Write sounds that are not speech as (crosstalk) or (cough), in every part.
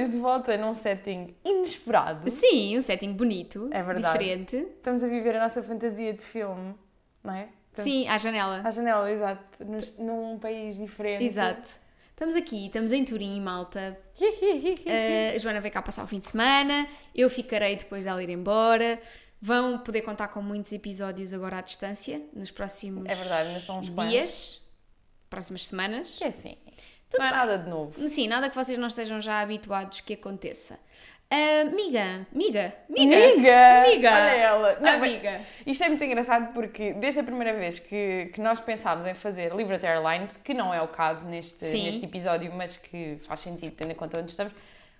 Estamos de volta num setting inesperado. Sim, um setting bonito, É verdade. diferente. Estamos a viver a nossa fantasia de filme, não é? Estamos Sim, à janela. À janela, exato. Nos- num país diferente. Exato. Estamos aqui, estamos em Turim, malta. Uh, a Joana veio cá passar o fim de semana, eu ficarei depois dela ir embora. Vão poder contar com muitos episódios agora à distância, nos próximos É verdade, uns quantos. dias, próximas semanas. É assim. Tudo não é bem. nada de novo. Sim, nada que vocês não estejam já habituados que aconteça. Uh, miga, miga, miga, Amiga! Amiga! Olha ela! Não, amiga. Isto é muito engraçado porque desde a primeira vez que, que nós pensámos em fazer Liberty Airlines, que não é o caso neste, Sim. neste episódio, mas que faz sentido tendo em conta onde estamos,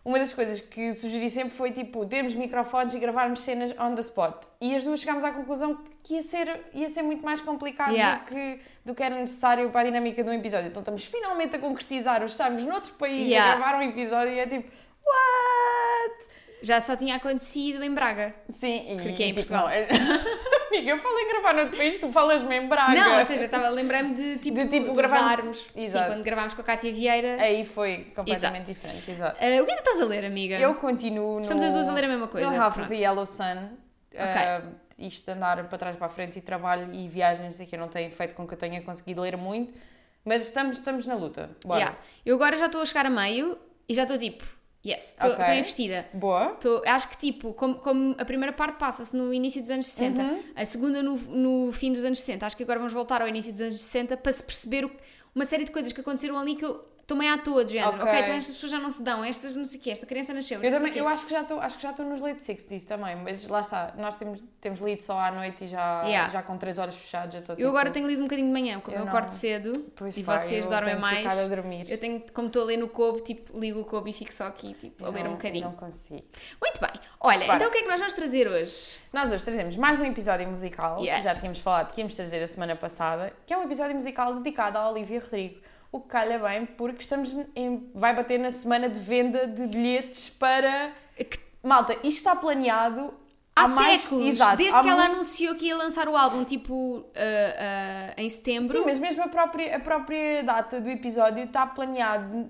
uma das coisas que sugeri sempre foi tipo termos microfones e gravarmos cenas on the spot. E as duas chegámos à conclusão que ia ser, ia ser muito mais complicado Yeah. do, que, do que era necessário para a dinâmica de um episódio. Então estamos finalmente a concretizar, hoje estamos noutro país Yeah. a gravar um episódio e é tipo, what? Já só tinha acontecido em Braga. Sim, e, Porque é em tipo, Portugal. não, é- (laughs) Amiga, eu falo em gravar noutro país, tu falas-me em Braga. Não, ou seja, estava lembrando de tipo, De, tipo, gravarmos- levarmos. Sim, Exato. quando gravámos com a Cátia Vieira. Aí foi completamente diferente, exato. Ah, o que é que tu estás a ler, amiga? Eu continuo no... Estamos as duas a ler a mesma coisa, No Half of the Yellow Sun. Uh, isto de andar para trás para a frente e trabalho e viagens aqui não tem feito com que eu tenha conseguido ler muito. Mas estamos, estamos na luta. Bora. Yeah. Eu agora já estou a chegar a meio e já estou tipo, yes, estou Ok. estou investida. Boa. Estou- acho que tipo, como, como a primeira parte passa-se no início dos anos 60, Uhum. a segunda no, no fim dos anos 60, acho que agora vamos voltar ao início dos anos 60 para se perceber o- uma série de coisas que aconteceram ali que eu tomei à toa, do género. Ok. Então estas pessoas já não se dão, estas não sei o quê, esta criança nasceu. Eu não também, eu acho que já estou, acho que já estou nos late 60s também, mas lá está, nós temos, temos lido só à noite e já, Yeah. já com três olhos fechados já estou Eu agora tipo, tenho lido um bocadinho de manhã, como Eu eu, não. acordo cedo Pois e pá, vocês eu dormem mais. a dormir. Eu tenho, como estou a ler no Kobo, tipo, ligo o Kobo e fico só aqui, tipo, a Eu ler não- um bocadinho. Não consigo. Muito bem. Olha, então o que é que nós vamos trazer hoje? Nós hoje trazemos mais um episódio musical, que Yes. já tínhamos falado que íamos trazer a semana passada, que é um episódio musical dedicado à Olivia Rodrigo. O que calha bem, porque estamos em, vai bater na semana de venda de bilhetes para... Malta, isto está planeado Há, há mais... séculos, Exato, desde há que ela muito- anunciou que ia lançar o álbum, tipo, ah, ah, em setembro. Sim, mas mesmo a própria, a própria data do episódio está planeado...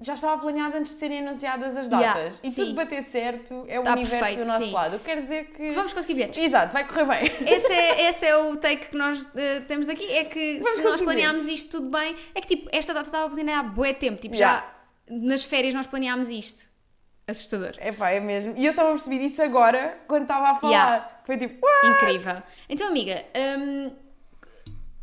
Já estava planeado antes de serem anunciadas as datas. Yeah, e sim. tudo bater certo é o Tá universo perfeito, do nosso sim. lado. Quer dizer que... Vamos conseguir bilhetes. Exato, vai correr bem. Esse é, (laughs) esse é o take que nós eh, temos aqui. É que Vamos se nós planeámos isto tudo bem, é que tipo, esta data estava planeada há bué tempo. Tipo, Yeah. já nas férias nós planeámos isto. Assustador. Epá, é mesmo. E eu só me percebi disso agora, quando estava a falar. Yeah. Foi tipo, what? Incrível. Então, amiga, hum,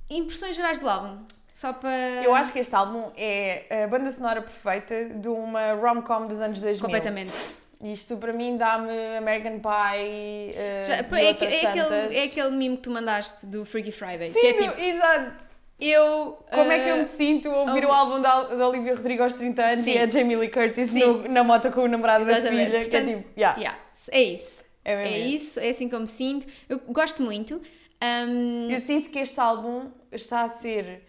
impressões gerais do álbum. Só para. Eu acho que este álbum é a banda sonora perfeita de uma rom-com dos anos 2000. Completamente. Isto para mim dá-me American Pie uh, Já- é, outras é aquele, é aquele mimo que tu mandaste do Freaky Friday. Sim, que é tipo, exato. eu. Como é que eu eh, me sinto a ouvir ouvi- o álbum da, da Olivia Rodrigo aos 30 anos Sim. e a Jamie Lee Curtis no- na moto com o namorado da Exatamente. filha, que é Portanto, tipo, yeah, yeah, é isso. é mesmo É isso, é assim que eu me sinto. Eu gosto muito. Hum, Eu sinto que este álbum está a ser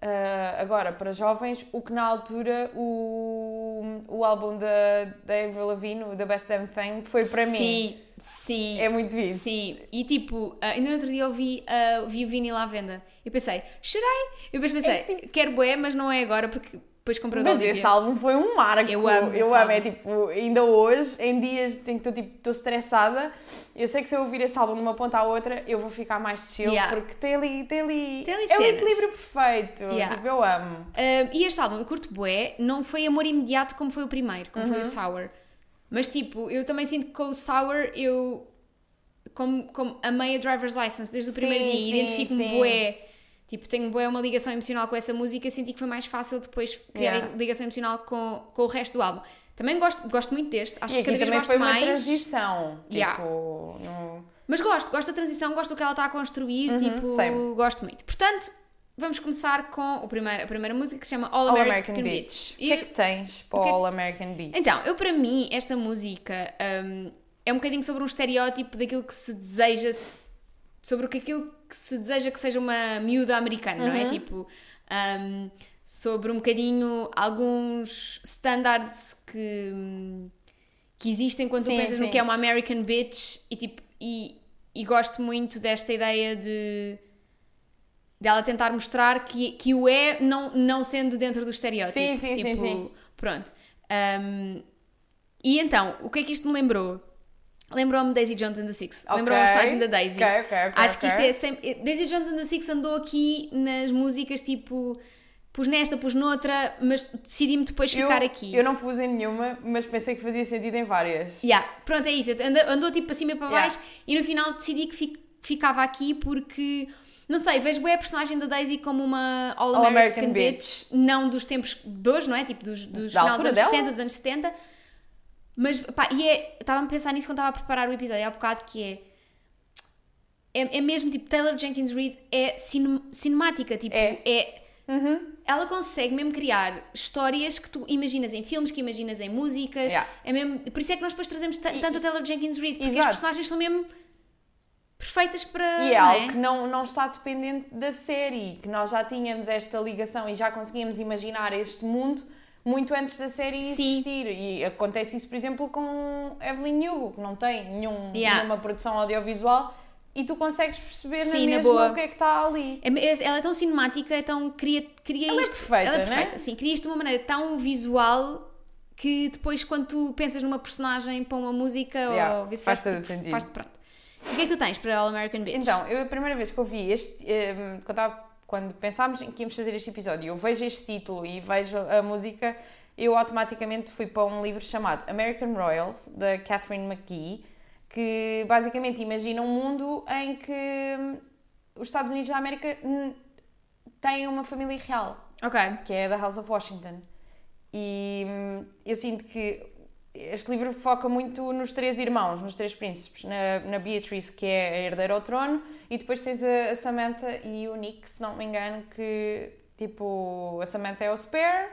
ah, agora para jovens o que na altura o, o álbum da, da Avril Lavigne, o The Best Damn Thing, foi para mim. Sim, sim. É muito isso. Sim, e tipo, ah, ainda no outro dia eu vi, ah, vi o vinil à venda. Eu pensei, chorei. Eu depois pensei, É quero bué, mas não é agora porque depois comprei o Mas esse álbum foi um marco. Eu amo Eu amo. É tipo, ainda hoje, em dias em que estou tipo, estressada, eu sei que se eu ouvir esse álbum de uma ponta à outra, eu vou ficar mais chill, Yeah. porque tem ali. Tem ali, Tem ali é o cenas. equilíbrio perfeito. Yeah. Tipo, eu amo. E este álbum, eu curto bué, não foi amor imediato como foi o primeiro, como Uhum. foi o Sour. Mas tipo, eu também sinto que com o Sour eu como, como amei a Driver's License desde o primeiro Sim, dia, sim, identifico-me bué. Tipo, tenho bué uma ligação emocional com essa música, senti que foi mais fácil depois criar Yeah. ligação emocional com, com o resto do álbum. Também gosto, gosto muito deste, acho E que aqui cada vez também gosto foi uma mais. transição. Tipo, Yeah. no- Mas gosto, gosto da transição, gosto do que ela está a construir, tipo, Uhum, same. gosto muito. Portanto, vamos começar com o primeiro, a primeira música que se chama All, All American, American Beach. Beach. O que é que tens para que é que- All American Beach? Então, eu para mim, esta música hum, é um bocadinho sobre um estereótipo daquilo que se deseja, sobre o que aquilo que se deseja que seja uma miúda americana, não Uhum. é? Tipo, hum, sobre um bocadinho alguns standards que, que existem quando Sim, tu pensas no sim. que é uma American Bitch e tipo, e, e gosto muito desta ideia de dela tentar mostrar que, que o é não, não sendo dentro do estereótipo. Sim, sim, sim, tipo, sim. Pronto. Um, e então, o que é que isto me lembrou? Lembrou-me Daisy Jones and the Six. Ok. Lembrou-me a personagem da Daisy. Ok, ok, ok, Acho que isto é sempre. Daisy Jones and the Six andou aqui nas músicas tipo. Pus nesta, pus noutra, mas decidi-me depois ficar eu, aqui. Eu não pus em nenhuma, mas pensei que fazia sentido em várias. Yeah, pronto, é isso. Andou, andou tipo para cima e para Yeah. baixo e no final decidi que fi- ficava aqui porque, não sei, vejo bem a personagem da Daisy como uma All-American All-American bitch, não dos tempos de hoje, não é? Tipo dos, dos Da final dos anos dela? 60, dos anos 70. Mas, pá, e é. Estava-me a pensar nisso quando estava a preparar o episódio há bocado, que é. É, é mesmo tipo, Taylor Jenkins Reid é cine- cinemática, tipo, É. é Uhum. ela consegue mesmo criar histórias que tu imaginas em filmes, que imaginas em músicas. Yeah. É mesmo, por isso é que nós depois trazemos ta- tanto a Taylor Jenkins Reid, porque Exato. as personagens são mesmo perfeitas para. E é algo que não, não está dependente da série, que nós já tínhamos esta ligação e já conseguíamos imaginar este mundo muito antes da série Sim. existir. E acontece isso, por exemplo, com Evelyn Hugo, que não tem nenhum, Yeah. nenhuma produção audiovisual e tu consegues perceber Sim, na na mesma boa. o que é que está ali. É- é- ela é tão cinemática, é tão. Cria, cria Ela é isto. perfeita, ela é né? perfeita, sim. Cria isto de uma maneira tão visual que depois, quando tu pensas numa personagem para uma música Yeah, ou vice-versa, faz todo tipo, sentido. faz pronto. O que é que tu tens para All American Bitch? Então, eu a primeira vez que eu vi este, ehm, quando, estava- quando pensámos em que íamos fazer este episódio, eu vejo este título e vejo a música, eu automaticamente fui para um livro chamado American Royals, da Catherine McGee, que basicamente imagina um mundo em que hum, os Estados Unidos da América têm uma família real Ok. que é da House of Washington. E hum, eu sinto que este livro foca muito nos três irmãos, nos três príncipes, na, na Beatrice, que é a herdeira ao trono, e depois tens a, a Samantha e o Nick, se não me engano, que tipo, a Samantha é o spare,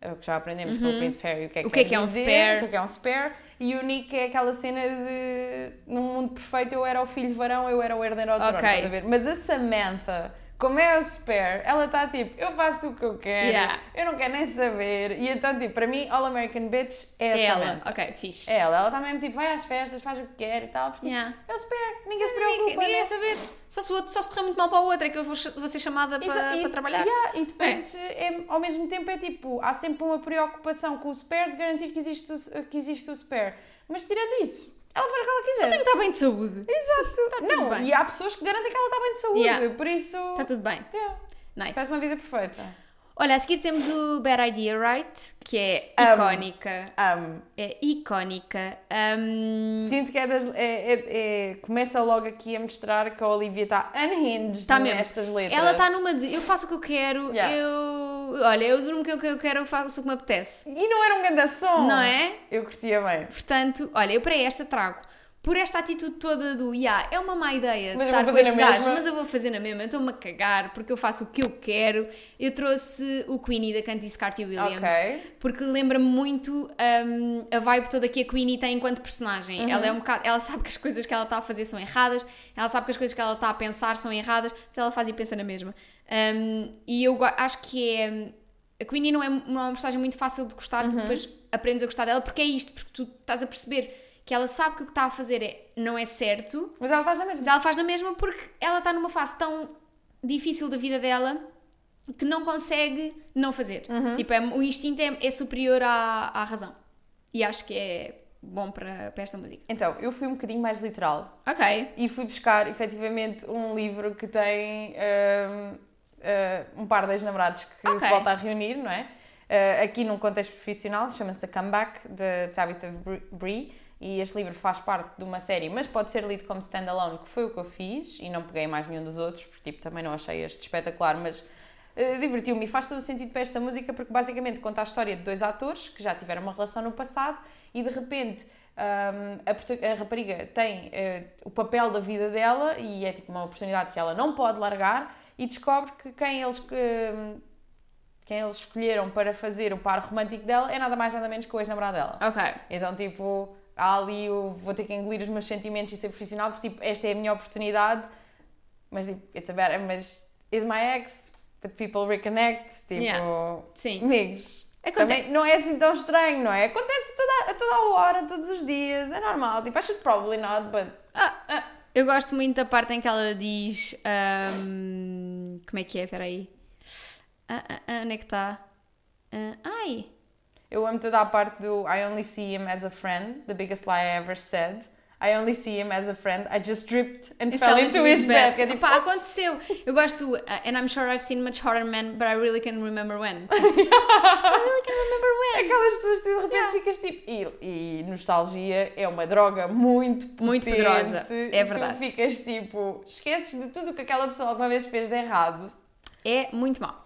é o que já aprendemos com o Príncipe Harry, o que é que, Uhum. O que é que é um dizer, spare? o que é que é um spare, e o Nick é aquela cena de num mundo perfeito eu era o filho varão, eu era o herdeiro ao trono, Ok. estás a ver? Mas a Samantha, como é o spare, ela está tipo, eu faço o que eu quero, Yeah. eu não quero nem saber. E então, tipo, para mim, All American Bitch é a É ela. Ok, fixe. É ela, ela está mesmo tipo, vai às festas, faz o que quer e tal. Porque, tipo, Yeah. é o spare, ninguém se Ninguém, preocupa. ninguém né? quer saber. Só se, outro, só se correr muito mal para o outro é que eu vou, vou ser chamada para, tu- e- para trabalhar. yeah, e depois, é, ao mesmo tempo, é tipo, há sempre uma preocupação com o spare de garantir que existe o, que existe o spare. Mas tirando isso, ela faz o que ela quiser. Tem que estar bem de saúde. Exato. tudo não, bem. e há pessoas que garantem que ela está bem de saúde. Yeah. Por isso, Está tudo bem. yeah, Nice. faz uma vida perfeita. Olha, a seguir temos o Bad Idea Right, que é icónica. Amo. É icónica. Um, Sinto que é das, é, é- é- começa logo aqui a mostrar que a Olivia está unhinged Tá nestas letras. ela está numa de eu faço o que eu quero, Yeah. eu. Olha, eu durmo o que eu quero, eu faço o que me apetece. E não era um grande som. Não é? Eu curtia bem. Portanto, olha, eu para esta trago. Por esta atitude toda do, yeah, é uma má ideia Mas eu estar vou com fazer este na gajo, mesma." mas eu vou fazer na mesma, eu estou-me a cagar porque eu faço o que eu quero. Eu trouxe o Queenie da Candice Carter Williams. Ok. Porque lembra-me muito hum, a vibe toda que a Queenie tem enquanto personagem. Uhum. Ela é um bocado, ela sabe que as coisas que ela está a fazer são erradas, ela sabe que as coisas que ela está a pensar são erradas, mas ela faz e pensa na mesma. Hum, e eu acho que é. A Queenie não é, não é uma personagem muito fácil de gostar, Uhum. tu depois aprendes a gostar dela porque é isto, porque tu estás a perceber que ela sabe que o que está a fazer é, não é certo, Mas ela faz a mesma. mas ela faz na mesma porque ela está numa fase tão difícil da vida dela que não consegue não fazer. Uhum. Tipo, é- o instinto é, é superior à, à razão. E acho que é bom para, para esta música. Então, eu fui um bocadinho mais literal. Ok. E fui buscar, efetivamente, um livro que tem hum, uh, um par de ex-namorados que Ok. se volta a reunir, não é? Uh, aqui num contexto profissional, chama-se The Comeback, de Tabitha Bree. E este livro faz parte de uma série, mas pode ser lido como standalone, que foi o que eu fiz, e não peguei mais nenhum dos outros, porque tipo, também não achei este espetacular, mas uh, divertiu-me e faz todo o sentido para esta música, porque basicamente conta a história de dois atores que já tiveram uma relação no passado e de repente um, a, a rapariga tem uh, o papel da vida dela e é tipo uma oportunidade que ela não pode largar e descobre que quem eles, que, quem eles escolheram para fazer o par romântico dela é nada mais nada menos que o ex-namorado dela. Ok. Então, tipo, há ali eu vou ter que engolir os meus sentimentos e ser profissional porque, tipo, esta é a minha oportunidade. Mas, tipo, it's a bad, mas is my ex, but people reconnect. Tipo, Yeah. Sim. amigos. Acontece. Também não é assim tão estranho, não é? Acontece toda, a toda a hora, todos os dias, é normal. Tipo, I should probably not, but. Ah, eu gosto muito da parte em que ela diz. Um, como é que é? Espera aí. Ah, ah, ah, onde é que está? Ah, ai! Eu amo toda a parte do I only see him as a friend, the biggest lie I ever said. I only see him as a friend. I just tripped and, fell, into his bed. É tipo, Pá, aconteceu. Eu gosto do. Uh, and I'm sure I've seen much horror men, but I really can remember when. (laughs) I really can remember when. Aquelas pessoas que de repente Yeah. ficas tipo. E, e nostalgia é uma droga muito potente. Muito poderosa, é Tu verdade. ficas tipo. Esqueces de tudo o que aquela pessoa alguma vez fez de errado. É muito mau.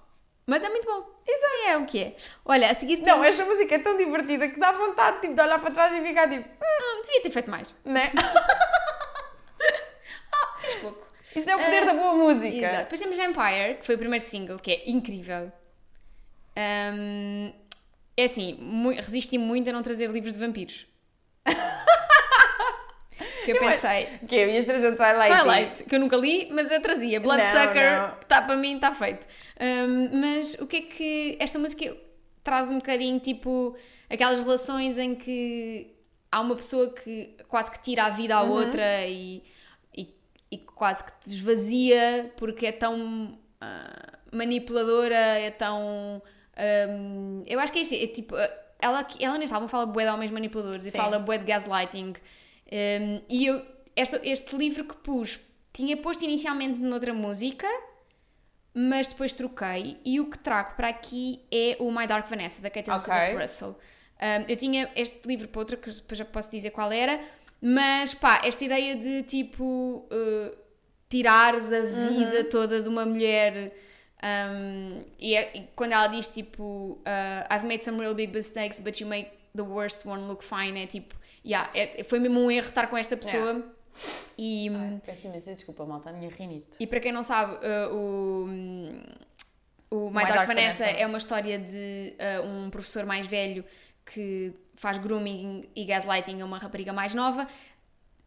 Mas é muito bom. Exato. É o que é. Olha, a seguir Não, temos... esta música é tão divertida que dá vontade tipo, de olhar para trás e ficar tipo. Hum, devia ter feito mais. Né? (laughs) (laughs) Fiz pouco. Isto é o poder Ah, da boa música. Exato. Depois temos Vampire, que foi o primeiro single, que é incrível. Hum, é assim, mu- resisti muito a não trazer livros de vampiros. (laughs) que eu pensei, Que eu ias trazer o Twilight. Twilight, que eu nunca li, mas eu trazia. Bloodsucker, está para mim, está feito. Hum, mas o que é que. Esta música traz um bocadinho tipo aquelas relações em que há uma pessoa que quase que tira a vida à outra e, e, e quase que te esvazia porque é tão ah, manipuladora, é tão. hum, eu acho que é isso, é tipo. Ela, ela neste álbum fala bué de homens manipuladores e Sim. fala bué de gaslighting. Um, e eu, este, este livro que pus, tinha posto inicialmente noutra música, mas depois troquei. E o que trago para aqui é o My Dark Vanessa, da Kate Ok. Elizabeth Russell. Um, eu tinha este livro para outra, que depois já posso dizer qual era, mas pá, esta ideia de tipo uh, tirares a vida toda de uma mulher. um, e, é- e quando ela diz tipo uh, I've made some real big mistakes, but you make the worst one look fine, é tipo, yeah, é- foi mesmo um erro estar com esta pessoa. E, Peço imensa desculpa, malta, a minha rinite. e para quem não sabe, uh, o, o My, Dark, Vanessa, é uma história de uh, um professor mais velho que faz grooming e gaslighting a uma rapariga mais nova.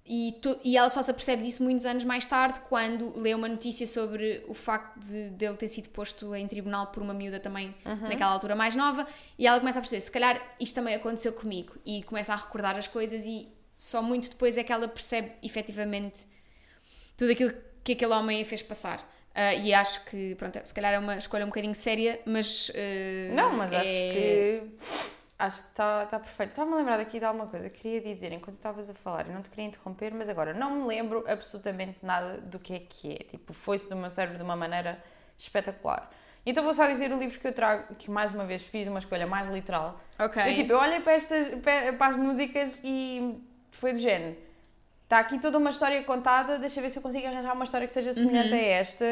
E, to- e ela só se apercebe disso muitos anos mais tarde, quando lê uma notícia sobre o facto de dele ter sido posto em tribunal por uma miúda também naquela altura mais nova. E ela começa a perceber: se calhar isto também aconteceu comigo. E começa a recordar as coisas, e só muito depois é que ela percebe efetivamente tudo aquilo que aquele homem a fez passar. Ah, e acho que, pronto, se calhar é uma escolha um bocadinho séria, mas. ah, Não, mas acho é- que. Acho que está tá perfeito. Estava-me a lembrar daqui de alguma coisa. Queria dizer, enquanto estavas a falar, eu não te queria interromper, mas agora não me lembro absolutamente nada do que é que é. Tipo, foi-se do meu cérebro de uma maneira espetacular. Então vou só dizer o livro que eu trago, que mais uma vez fiz uma escolha mais literal. Ok. Eu, tipo, eu olhei para, estas, para, as músicas e foi do género. Está aqui toda uma história contada, deixa ver se eu consigo arranjar uma história que seja semelhante a esta,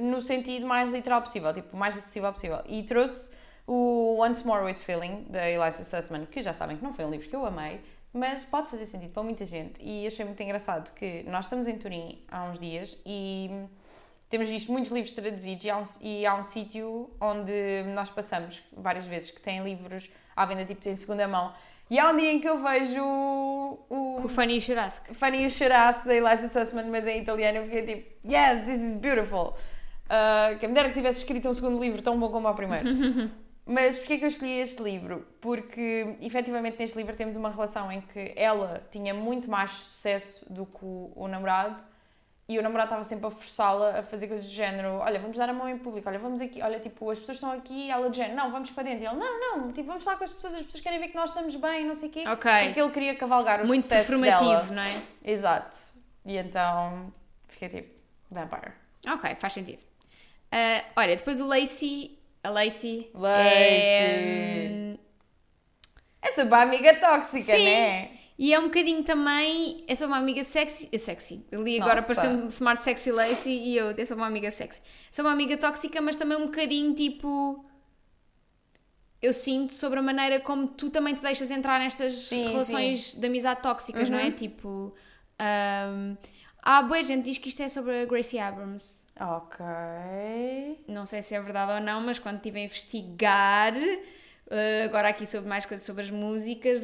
no sentido mais literal possível, tipo, mais acessível possível. E trouxe o Once More With Feeling, da Eliza Sussman, que já sabem que não foi um livro que eu amei, mas pode fazer sentido para muita gente. E achei muito engraçado que nós estamos em Turim há uns dias e temos visto muitos livros traduzidos e há um, e há um sítio onde nós passamos várias vezes que tem livros à venda, tipo, tem segunda mão. E há um dia em que eu vejo o, O Fanny Churrasco. Funny Charasse da Eliza Sussman, mas em italiano eu fiquei tipo, yes, this is beautiful. Uh, quem me dera que tivesse escrito um segundo livro tão bom como o primeiro. (laughs) mas porquê que eu escolhi este livro? Porque, efetivamente, neste livro temos uma relação em que ela tinha muito mais sucesso do que o, o namorado e o namorado estava sempre a forçá-la a fazer coisas do género olha, vamos dar a mão em público, olha, vamos aqui, olha, tipo, as pessoas estão aqui e ela do género, não, vamos para dentro. E ele, não, não, tipo, vamos falar com as pessoas, as pessoas querem ver que nós estamos bem, não sei o quê. Ok. Porque ele queria cavalgar o Muito sucesso dela. não é? Exato. E então fiquei tipo, Vampire. Ok, faz sentido. Ah, olha, depois o Lacey. A Lacey. Lacey. É, hum, Essa é amiga tóxica, Sim. né? e é um bocadinho também. Eu sou uma amiga sexy. Sexy. Eu li agora, apareceu-me Smart Sexy Lacey e eu, eu sou uma amiga sexy. Sou uma amiga tóxica, mas também um bocadinho tipo. Eu sinto sobre a maneira como tu também te deixas entrar nestas Sim, relações de amizade tóxicas, não é? Tipo. Um, ah, boa gente diz que isto é sobre a Gracie Abrams. Ok. Não sei se é verdade ou não, mas quando estive a investigar, eh, agora aqui sobre mais coisas sobre as músicas.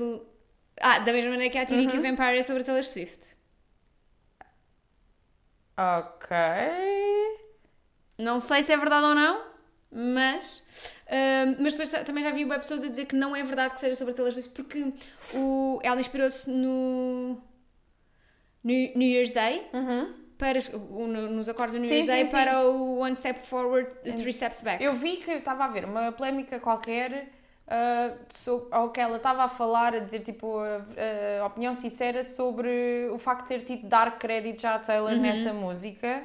Ah, da mesma maneira que a teoria que o Vampire é sobre a Taylor Swift. Ok. Não sei se é verdade ou não, mas. eh, mas depois ta- também já vi pessoas a dizer que não é verdade que seja sobre a Taylor Swift, porque o, ela inspirou-se no. New Year's Day. Uhum. para nos acordes do New Sim, Year's Day sim, sim. para o One Step Forward, Three Steps Back. Eu vi que estava a haver uma polémica qualquer, ah, so- ou que ela estava a falar, a dizer tipo a, a opinião sincera sobre o facto de ter tido dar crédito já à Taylor Uhum. nessa música.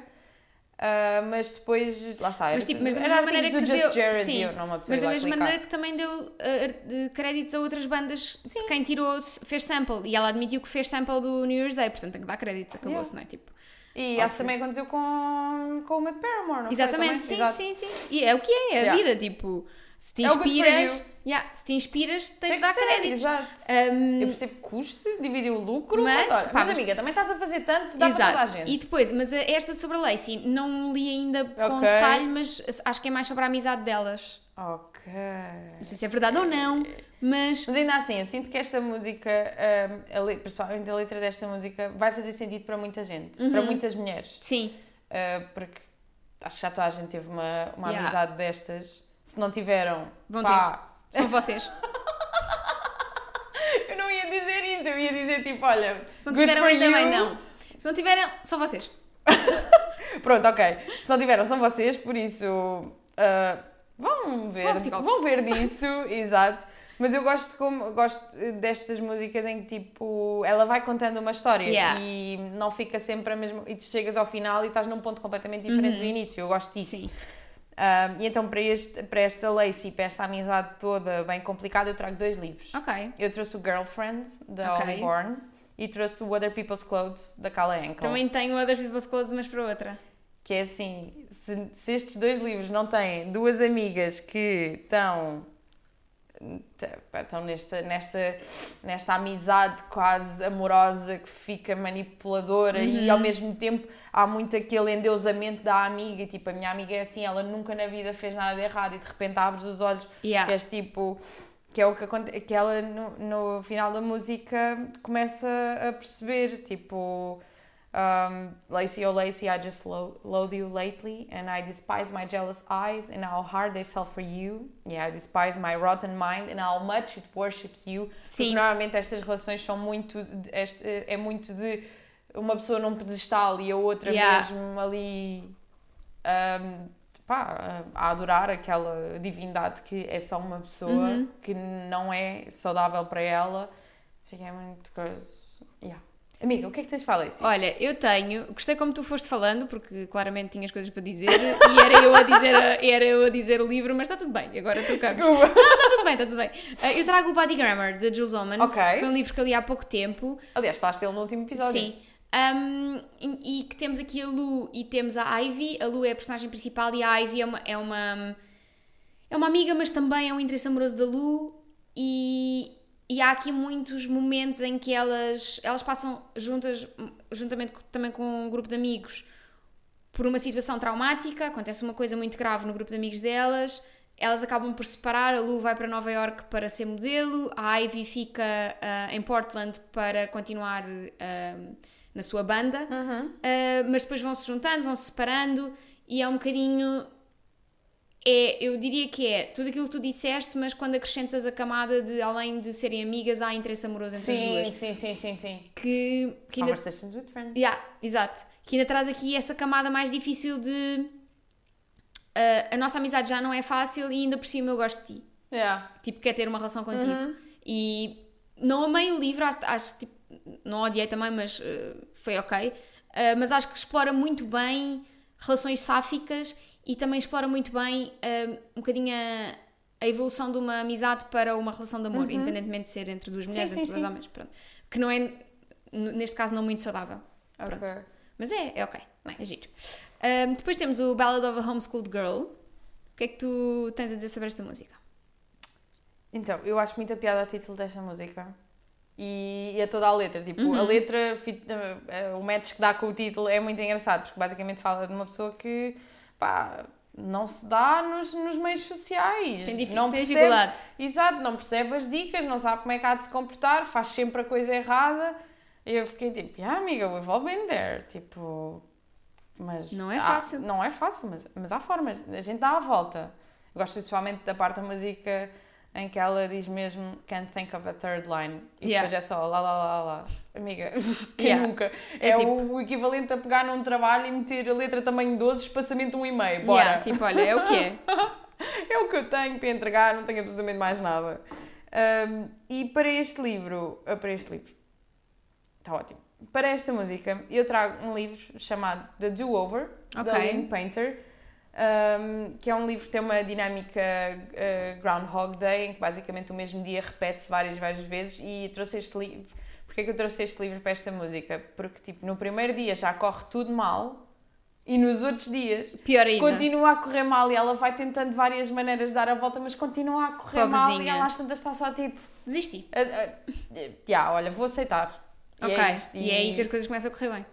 Ah, mas depois, lá está, era, Mas, tipo, mas da mesma maneira que Just deu, Jared sim, mas da mesma maneira que também deu uh, créditos a outras bandas de quem tirou, fez sample. E ela admitiu que fez sample do New Year's Day, portanto tem que dar créditos, acabou-se, não é? Tipo, E acho que também aconteceu com, com o Matt Paramore, não exatamente, foi? sim, também? sim, sim. E é o que é, é a Yeah. vida, tipo, se te É inspiras, you. yeah, se te inspiras, tens de que dar ser, créditos. exato. Um, Eu percebo custo, dividir o lucro, Mas, mas, olha, pá, mas, amiga, também estás a fazer tanto, dá para toda a Exato. gente. E depois, mas a- esta sobre a Lacey, não li ainda com Ok. detalhe, mas acho que é mais sobre a amizade delas. Ok. Não sei se é verdade ou não, mas Mas ainda assim, eu sinto que esta música, a le- principalmente a letra desta música, vai fazer sentido para muita gente, para Uhum. muitas mulheres. sim, Uh, porque acho que já toda a gente teve uma, uma Yeah. amizade destas. Se não tiveram, Vão pá, são vocês. (laughs) eu não ia dizer isso, eu ia dizer tipo, olha, Se não tiveram ainda bem, não. Se não tiveram, são vocês. (laughs) Pronto, ok. Se não tiveram, são vocês, por isso uh, vão ver. Vão ver disso, (laughs) exato. Mas eu gosto, como, gosto destas músicas em que tipo ela vai contando uma história Yeah. e não fica sempre a mesma. E tu chegas ao final e estás num ponto completamente diferente do início. Eu gosto disso. Uhum. Sim. Um, e então para, este, para esta Lacey, para esta amizade toda bem complicada, eu trago dois livros. Ok. Eu trouxe o Girlfriend, da Ok. Holly Bourne, e trouxe o Other People's Clothes, da Cala Ankle. Também tenho Other People's Clothes, mas para outra. Que é assim, se, se estes dois livros não têm duas amigas que estão estão nesta, nesta, nesta amizade quase amorosa que fica manipuladora e ao mesmo tempo há muito aquele endeusamento da amiga, tipo, a minha amiga é assim, ela nunca na vida fez nada de errado. E de repente abres os olhos Yeah. que és tipo que é o que acontece, que ela no, no final da música começa a perceber, tipo um, Lacey, oh Lacey, I just lo loathe you lately, and I despise my jealous eyes, and how hard they fell for you. Yeah, I despise my rotten mind, and how much it worships you. Sim. Porque normalmente estas relações são muito, de- este, é muito de uma pessoa num pedestal e a outra Yeah. mesmo ali um, pá, a adorar aquela divindade que é só uma pessoa, Uhum. que não é saudável para ela. Fiquei muito coisa. Yeah. Amiga, o que é que tens para Lacey? Olha, eu tenho, gostei como tu foste falando, porque claramente tinhas coisas para dizer e era eu a dizer, era eu a dizer o livro, mas está tudo bem, agora trocamos. Desculpa. Está tudo bem, está tudo bem. Ah, eu trago o Body Grammar, de Jules Oman. Ok. Foi um livro que eu li há pouco tempo. Aliás, falaste dele no último episódio. Sim. Um, e e que temos aqui a Lu e temos a Ivy. A Lu é a personagem principal e a Ivy é uma, é uma, é uma amiga, mas também é um interesse amoroso da Lu. E, e há aqui muitos momentos em que elas, elas passam juntas, juntamente também com um grupo de amigos, por uma situação traumática. Acontece uma coisa muito grave no grupo de amigos delas. Elas acabam por separar. A Lu vai para Nova York para ser modelo. A Ivy fica ah, em Portland para continuar ah, na sua banda. Ah, mas depois vão se juntando, vão se separando. E é um bocadinho. É, eu diria que é tudo aquilo que tu disseste, mas quando acrescentas a camada de além de serem amigas, há interesse amoroso entre as Sim, duas. sim, sim, sim, sim. Que, que ainda Conversations with friends. Yeah, exato. Que ainda traz aqui essa camada mais difícil de. ah, a nossa amizade já não é fácil e ainda por cima eu gosto de ti. Yeah. Tipo, quer ter uma relação contigo. Uhum. E não amei o livro, acho, acho tipo, não odiei também, mas ah, foi ok. Ah, mas acho que explora muito bem relações sáficas e também explora muito bem ah, um bocadinho a, a evolução de uma amizade para uma relação de amor, independentemente de ser entre duas Uhum. Sim, mulheres, sim, entre dois sim. homens. Pronto. Que não é, neste caso, não muito saudável. Pronto. Mas é, é ok. É giro. Ahm, depois temos o Ballad of a Homeschooled Girl. O que é que tu tens a dizer sobre esta música? Então, eu acho muita piada o título desta música. E, a toda a letra. Tipo, Uhum. a letra, eh, o match que dá com o título é muito engraçado, porque basicamente fala de uma pessoa que, pá, não se dá nos, nos meios sociais. Tem, não percebe- dificuldade. Exato, não percebe as dicas, não sabe como é que há de se comportar, faz sempre a coisa errada. E eu fiquei tipo, ah, amiga, we've all been there. Tipo, mas. Não é há- fácil. não é fácil, mas, mas há formas. A gente dá a volta. Eu gosto principalmente da parte da música em que ela diz mesmo can't think of a third line e Yeah. depois é só lá lá lá lá. Amiga, (laughs) quem Yeah. nunca? É É, tipo- o equivalente a pegar num trabalho e meter a letra tamanho 12, espaçamento 1,5. Bora! Yeah, tipo, olha, é o que é. (laughs) É o que eu tenho para entregar, não tenho absolutamente mais nada. Um, e para este livro, ah, para este livro, está ótimo. Para esta música, eu trago um livro chamado The Do Over, da Ok. Lynn Painter, um, que é um livro que tem uma dinâmica uh, Groundhog Day, em que basicamente o mesmo dia repete-se várias, várias vezes. E trouxe este livro. Porquê que eu trouxe este livro para esta música? Porque, tipo, no primeiro dia já corre tudo mal e nos outros dias Pior ainda. continua a correr mal e ela vai tentando várias maneiras de dar a volta, mas continua a correr mal e Pobrezinha. ela às tantas está só tipo, Desisti. ah, ah, já, olha, vou aceitar. E Ok. é isto. E é aí que as coisas começam a correr bem.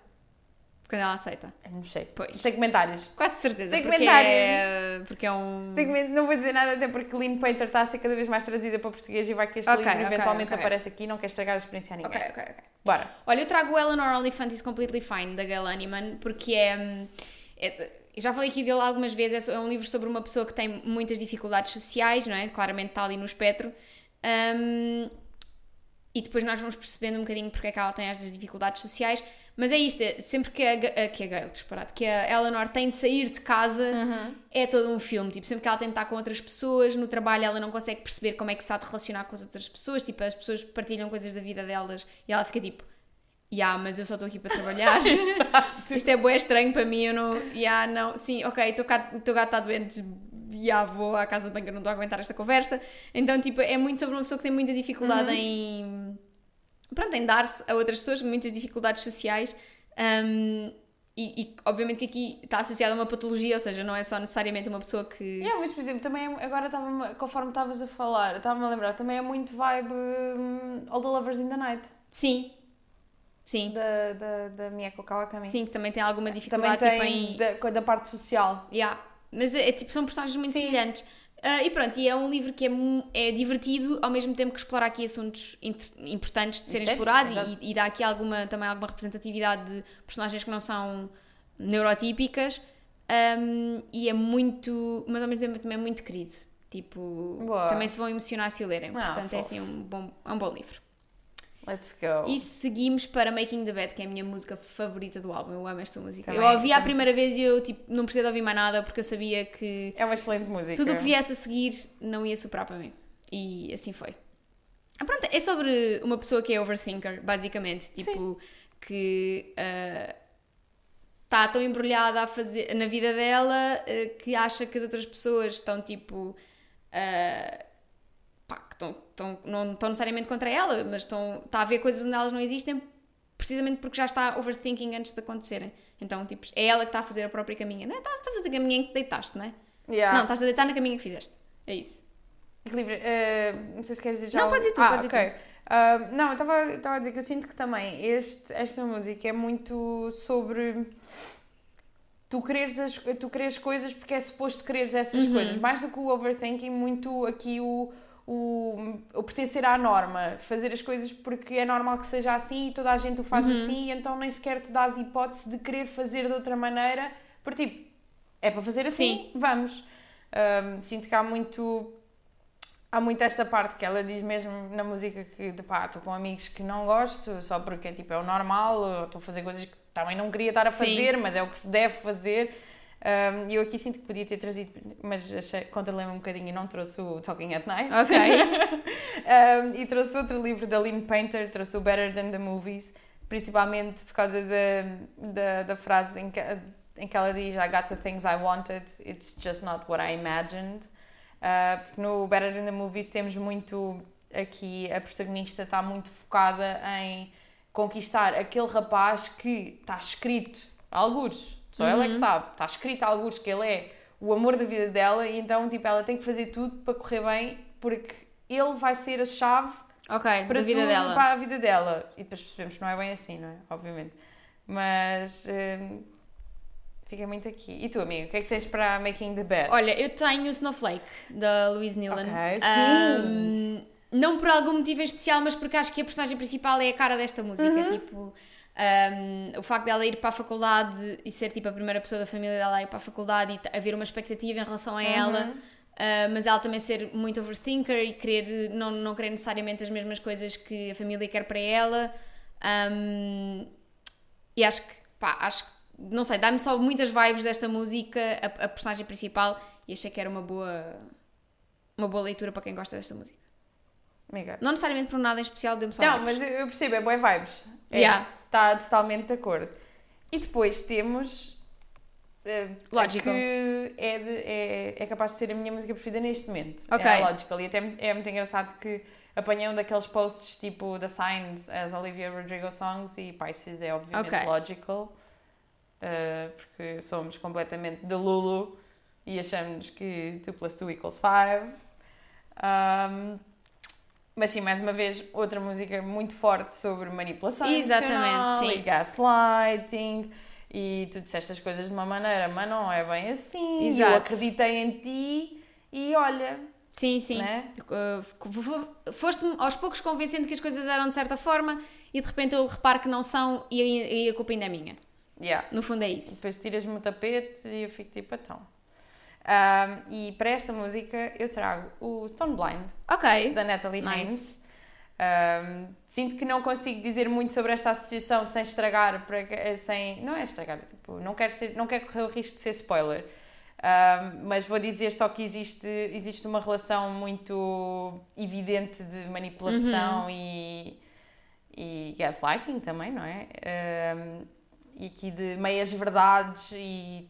Quando ela aceita. Não sei. Pois. Sem comentários. Quase certeza. Sem porque comentários. é, porque é um. Sem Não vou dizer nada, até porque Lean Painter está a ser cada vez mais trazida para português e vai que este Ok, livro eventualmente ok. aparece aqui não quer estragar a experiência a ninguém. Ok, ok, ok. Bora. Olha, eu trago o Eleanor Oliphant is Completely Fine, da Gail Honeyman, porque é, é- eu já falei aqui dele algumas vezes, é um livro sobre uma pessoa que tem muitas dificuldades sociais, não é? Claramente está ali no espectro. Hum, e depois nós vamos percebendo um bocadinho porque é que ela tem estas dificuldades sociais. Mas é isto, é sempre que a, Ga- a- que a Gail, disparado, que a Eleanor tem de sair de casa, é todo um filme. Tipo, sempre que ela tem de estar com outras pessoas, no trabalho ela não consegue perceber como é que se há de relacionar com as outras pessoas. Tipo, as pessoas partilham coisas da vida delas e ela fica tipo, Ya, mas eu só estou aqui para trabalhar. (laughs) Isto é bué estranho para mim, eu não... Ya, não... Sim, ok, o teu gato, está doente, ya, vou à casa de eu não estou a aguentar esta conversa. Então, tipo, é muito sobre uma pessoa que tem muita dificuldade em... Pronto, em dar-se a outras pessoas, muitas dificuldades sociais. Um, e, e, obviamente que aqui está associado a uma patologia, ou seja, não é só necessariamente uma pessoa que... Yeah, mas por exemplo, também é- agora estava conforme estavas a falar, estava-me a lembrar, também é muito vibe hum, All the Lovers in the Night, Sim. Sim. da, da, da Mieko Kawakami. Sim, que também tem alguma Também dificuldade tem tipo, em... da, da parte social. Yeah. Mas é, é tipo, são personagens muito Sim. semelhantes. Ah, e pronto, e é um livro que é, é divertido, ao mesmo tempo que explora aqui assuntos importantes de serem Sim, explorados e, e dá aqui alguma, também alguma representatividade de personagens que não são neurotípicas. Um, e é muito, mas ao mesmo tempo também é muito querido. Tipo, Boa. também se vão emocionar se o lerem. Ah, Portanto, é fofo. assim um bom, é um bom livro. Let's go. E seguimos para Making the Bed, que é a minha música favorita do álbum. Eu amo esta música. Também, eu ouvi também. primeira vez e eu tipo, não precisei de ouvir mais nada porque eu sabia que É uma excelente música. tudo o que viesse a seguir não ia superar para mim. E assim foi. Ah, pronto, é sobre uma pessoa que é overthinker, basicamente. Tipo, que está tão embrulhada a fazer, na vida dela eh, que acha que as outras pessoas estão tipo. ah, que estão, não estão necessariamente contra ela, mas estão, está a ver coisas onde elas não existem precisamente porque já está overthinking antes de acontecerem. Então, tipo, é ela que está a fazer a própria caminha. Não é? Estás a fazer a caminha em que deitaste, não é? Yeah. Não, estás a deitar na caminha que fizeste. É isso. Que livro? Eh, não sei se queres dizer já. Não, pode dizer tu, ah, pode dizer ok. Ah, não, eu estava estava a dizer que eu sinto que também este, esta música é muito sobre tu quereres, as, tu quereres coisas porque é suposto quereres essas Uhum. coisas. Mais do que o overthinking, muito aqui o, o, o pertencer à norma. Fazer as coisas porque é normal que seja assim e toda a gente o faz Uhum. assim então nem sequer te dás hipótese de querer fazer de outra maneira. Por tipo, é para fazer assim, vamos. Ah, sinto que há muito há muito esta parte que ela diz mesmo na música que de pá, estou com amigos que não gosto só porque tipo, é o normal, ou estou a fazer coisas que também não queria estar a Sim. fazer, mas é o que se deve fazer. Um, eu aqui sinto que podia ter trazido, mas controlei-me um bocadinho e não trouxe o Talking at Night. Ok. Um, (laughs) e trouxe outro livro da Lynn Painter, trouxe o Better Than the Movies, principalmente por causa da, da, da frase em que, em que ela diz I got the things I wanted, it's just not what I imagined. Uh, porque no Better Than the Movies temos muito aqui, a protagonista está muito focada em conquistar aquele rapaz que está escrito a só ela é que sabe, está escrito a algures que ele é o amor da vida dela e então tipo, ela tem que fazer tudo para correr bem porque ele vai ser a chave Ok, para da vida tudo, dela. para a vida dela. E depois percebemos que não é bem assim, não é? Obviamente. Mas hum, fica muito aqui. E tu, amigo, o que é que tens para Making the Bed? Olha, eu tenho o Snowflake, da Louise Nealon. Ok, sim. Ahm, não por algum motivo em especial, mas porque acho que a personagem principal é a cara desta música. Uhum. Tipo, ahm, o facto dela ir para a faculdade e ser tipo a primeira pessoa da família dela a ir para a faculdade e haver uma expectativa em relação a ela. Uhum. Uh, mas ela também ser muito overthinker e querer, não, não querer necessariamente as mesmas coisas que a família quer para ela. Um, e acho que, pá, acho que, não sei, dá-me só muitas vibes desta música, a, a, personagem principal, e achei que era uma boa, uma boa leitura para quem gosta desta música. Amiga. Não necessariamente por nada em especial, deu-me só Não, vibes. mas eu percebo, é boa vibes. É, yeah. Está totalmente de acordo. E depois temos Uh, Logical. Que é, de, é, é capaz de ser a minha música preferida neste momento. É okay. É a Logical. E até é muito engraçado que apanhei um daqueles posts tipo The Signs as Olivia Rodrigo Songs e Pisces é obviamente okay. Logical. Uh, porque somos completamente de Lulu e achamos que 2 plus 2 equals 5. Um, mas sim, mais uma vez, outra música muito forte sobre manipulação Exatamente, sim. e gaslighting e tu disseste as coisas de uma maneira, mas não é bem assim. Exato. Eu acreditei em ti e olha. Sim, sim. Né? Uh, foste-me aos poucos convencendo que as coisas eram de certa forma e de repente eu reparo que não são e, a culpa ainda é minha. Yeah. No fundo é isso. Depois tiras-me o tapete e eu fico tipo, então. Um, e para esta música eu trago o Stone Blind okay. da Natalie nice. Haynes. Um, sinto que não consigo dizer muito sobre esta associação sem estragar, sem, não é estragar, tipo, não, quero ser, não quero correr o risco de ser spoiler, um, mas vou dizer só que existe, existe uma relação muito evidente de manipulação uhum. e, e gaslighting também, não é? Um, e aqui de meias verdades e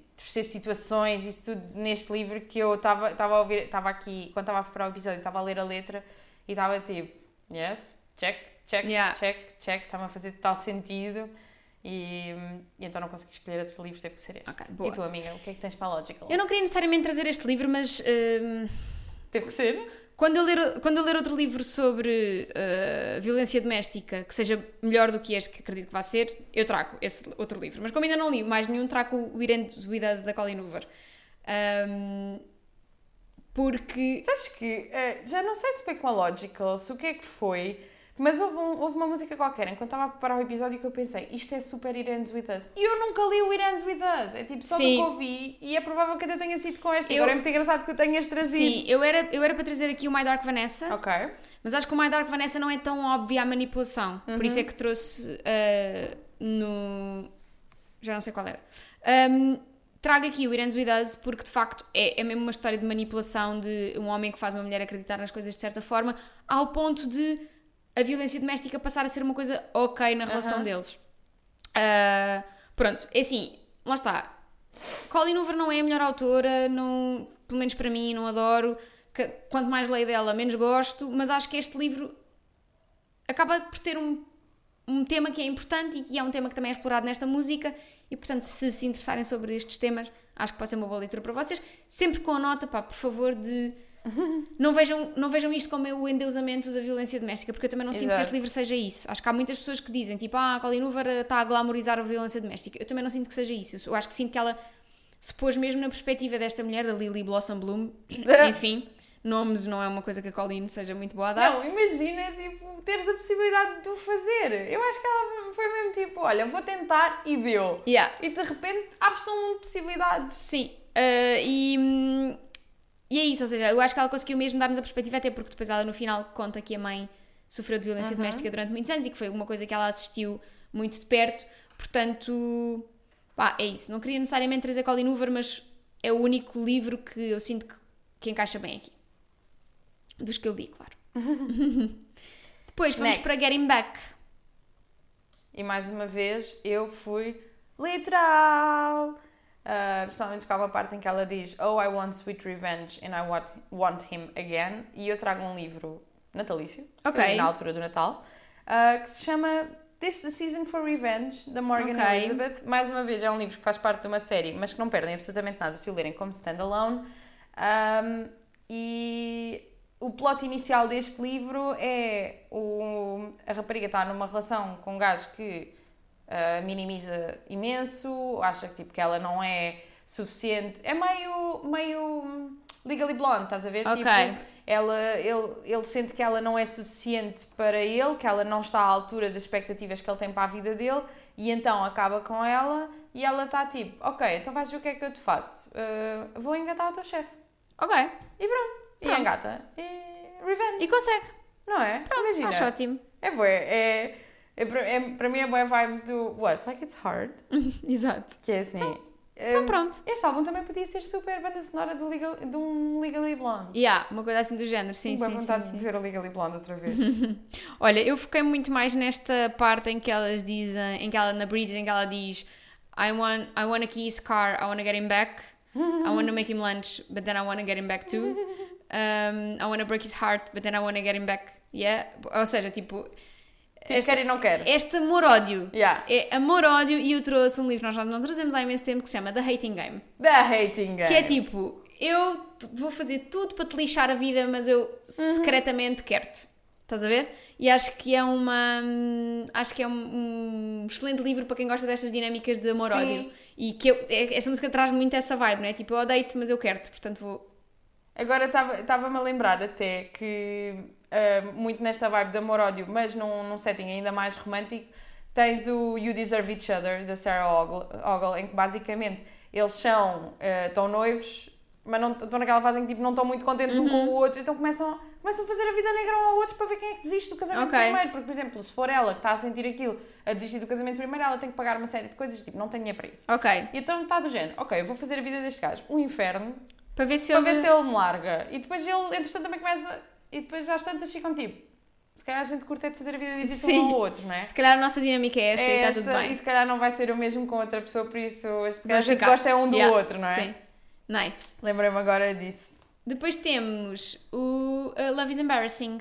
terceiras situações, isso tudo neste livro que eu estava a ouvir, estava aqui, quando estava a preparar o episódio, estava a ler a letra e estava tipo, yes, check, check, yeah. check, check, está-me a fazer total sentido. E, e, então não consegui escolher outro livro, teve que ser este. Okay, e tu, amiga, o que é que tens para a Logical? Eu não queria necessariamente trazer este livro, mas. Uh, teve que ser? Quando eu ler, quando eu ler outro livro sobre uh, violência doméstica que seja melhor do que este, que acredito que vai ser, eu trago esse outro livro. Mas como ainda não li mais nenhum, trago o Irene With Us da Colin Hoover. Um, porque. Sabes que uh, já não sei se foi com a Logical, se o que é que foi, mas houve, um, houve uma música qualquer enquanto estava a preparar o episódio que eu pensei, isto é super It Ends With Us. E eu nunca li o It Ends With Us. É tipo só Sim. do que ouvi e é provável que até tenha sido com esta. Eu... Agora é muito engraçado que eu tenhas trazido. Sim, eu era, eu era para trazer aqui o My Dark Vanessa. Ok. Mas acho que o My Dark Vanessa não é tão óbvio a manipulação. Uhum. Por isso é que trouxe uh, no. Já não sei qual era. Um, trago aqui o It Ends With Us porque de facto é, é mesmo uma história de manipulação de um homem que faz uma mulher acreditar nas coisas de certa forma, ao ponto de a violência doméstica passar a ser uma coisa ok na relação uhum. deles. Uh, pronto, é assim, lá está. Colin Hoover não é a melhor autora, não, pelo menos para mim, não adoro. Que, quanto mais leio dela, menos gosto, mas acho que este livro acaba por ter um, um tema que é importante e que é um tema que também é explorado nesta música e portanto, se se interessarem sobre estes temas, acho que pode ser uma boa leitura para vocês. Sempre com a nota, pá, por favor, de. Não, vejam, não vejam isto como é o endeusamento da violência doméstica, porque eu também não Exato. sinto que este livro seja isso. Acho que há muitas pessoas que dizem, tipo, ah, a Colin Hoover está a glamorizar a violência doméstica. Eu também não sinto que seja isso. Eu acho que sinto que ela se pôs mesmo na perspectiva desta mulher, da Lily Blossom Bloom, (laughs) enfim nomes não é uma coisa que a Colleen seja muito boa a dar. Não, imagina, tipo, teres a possibilidade de o fazer. Eu acho que ela foi mesmo tipo, olha, vou tentar e deu. Yeah. E de repente abre-se um mundo de possibilidades. Sim. Uh, e, e é isso, ou seja, eu acho que ela conseguiu mesmo dar-nos a perspectiva, até porque depois ela no final conta que a mãe sofreu de violência uhum. doméstica durante muitos anos e que foi uma coisa que ela assistiu muito de perto. Portanto, pá, é isso. Não queria necessariamente trazer Colin Hoover, mas é o único livro que eu sinto que, que encaixa bem aqui. Dos que eu li, claro. (laughs) Depois vamos Next. para Getting Back. E mais uma vez eu fui literal. Uh, principalmente com a parte em que ela diz Oh, I want sweet revenge and I want, want him again. E eu trago um livro natalício, okay. na altura do Natal, uh, que se chama This the Season for Revenge, da Morgan okay. Elizabeth. Mais uma vez, é um livro que faz parte de uma série, mas que não perdem absolutamente nada se o lerem como standalone. Um, e o plot inicial deste livro é o, a rapariga está numa relação com um gajo que uh, minimiza imenso, acha que, tipo, que ela não é suficiente. É meio, meio legally blonde, estás a ver? Okay. Tipo, ela, ele, ele sente que ela não é suficiente para ele, que ela não está à altura das expectativas que ele tem para a vida dele, e então acaba com ela e ela está tipo, ok, então vais ver o que é que eu te faço. Uh, vou engatar o teu chefe. Ok. E pronto. E Pronto. engata. E revenge. E consegue. Não é? Pronto, Imagina. acho ótimo. É bué. É, é, para- é, para mim é boa vibes do what? Like it's hard. (laughs) Exato. Que é assim. Então hum, pronto. Este álbum também podia ser super banda sonora do Legal, de um Legally Blonde. Yeah, uma coisa assim do género, sim, Tenho sim, boa sim, vontade sim. de ver o Legally Blonde outra vez. (laughs) Olha, eu foquei muito mais nesta parte em que elas dizem, em que ela, na bridge, em que ela diz I want, I want to his car, I want to get him back, I want to make him lunch, but then I want to get him back too. (laughs) Um, I want to break his heart, but then I want to get him back. Yeah? Ou seja, tipo, Tipo, Esta- quer e não quer. este amor-ódio. Yeah. É amor-ódio e eu trouxe um livro nós já não trazemos há imenso tempo que se chama The Hating Game. The Hating Game. Que é tipo, eu vou fazer tudo para te lixar a vida, mas eu Uhum. secretamente quero-te. Estás a ver? E acho que é uma. hum, Acho que é um, um excelente livro para quem gosta destas dinâmicas de amor-ódio. E que eu, é- esta música traz muito essa vibe, não é? Tipo, eu odeio-te, mas eu quero-te, portanto vou. Agora estava- estava-me a lembrar até que, ah, muito nesta vibe de amor-ódio, mas num, num setting ainda mais romântico, tens o You Deserve Each Other, da Sarah Ogle, em que basicamente eles são, estão noivos, mas não, estão naquela fase em que tipo, não estão muito contentes um com o outro, então começam, começam a fazer a vida negra um ao outro para ver quem é que desiste do casamento Ok. primeiro. Porque, por exemplo, se for ela que está a sentir aquilo, a desistir do casamento primeiro, ela tem que pagar uma série de coisas, tipo, não tem dinheiro para isso. Ok. E então está do género, ok, eu vou fazer a vida deste gajo, um inferno, Para ver se para ele. ver se ele me larga. E depois ele, entretanto, também começa. E depois já às tantas ficam tipo. Se calhar a gente curte é de fazer a vida difícil Sim. um ao outro, não é? Se calhar a nossa dinâmica é esta É e está tudo bem. E se calhar não vai ser o mesmo com outra pessoa, por isso este que ficar. gosta é um do Yeah, outro, não é? Sim. Nice. Lembrei-me agora disso. Depois temos o uh, Love is Embarrassing.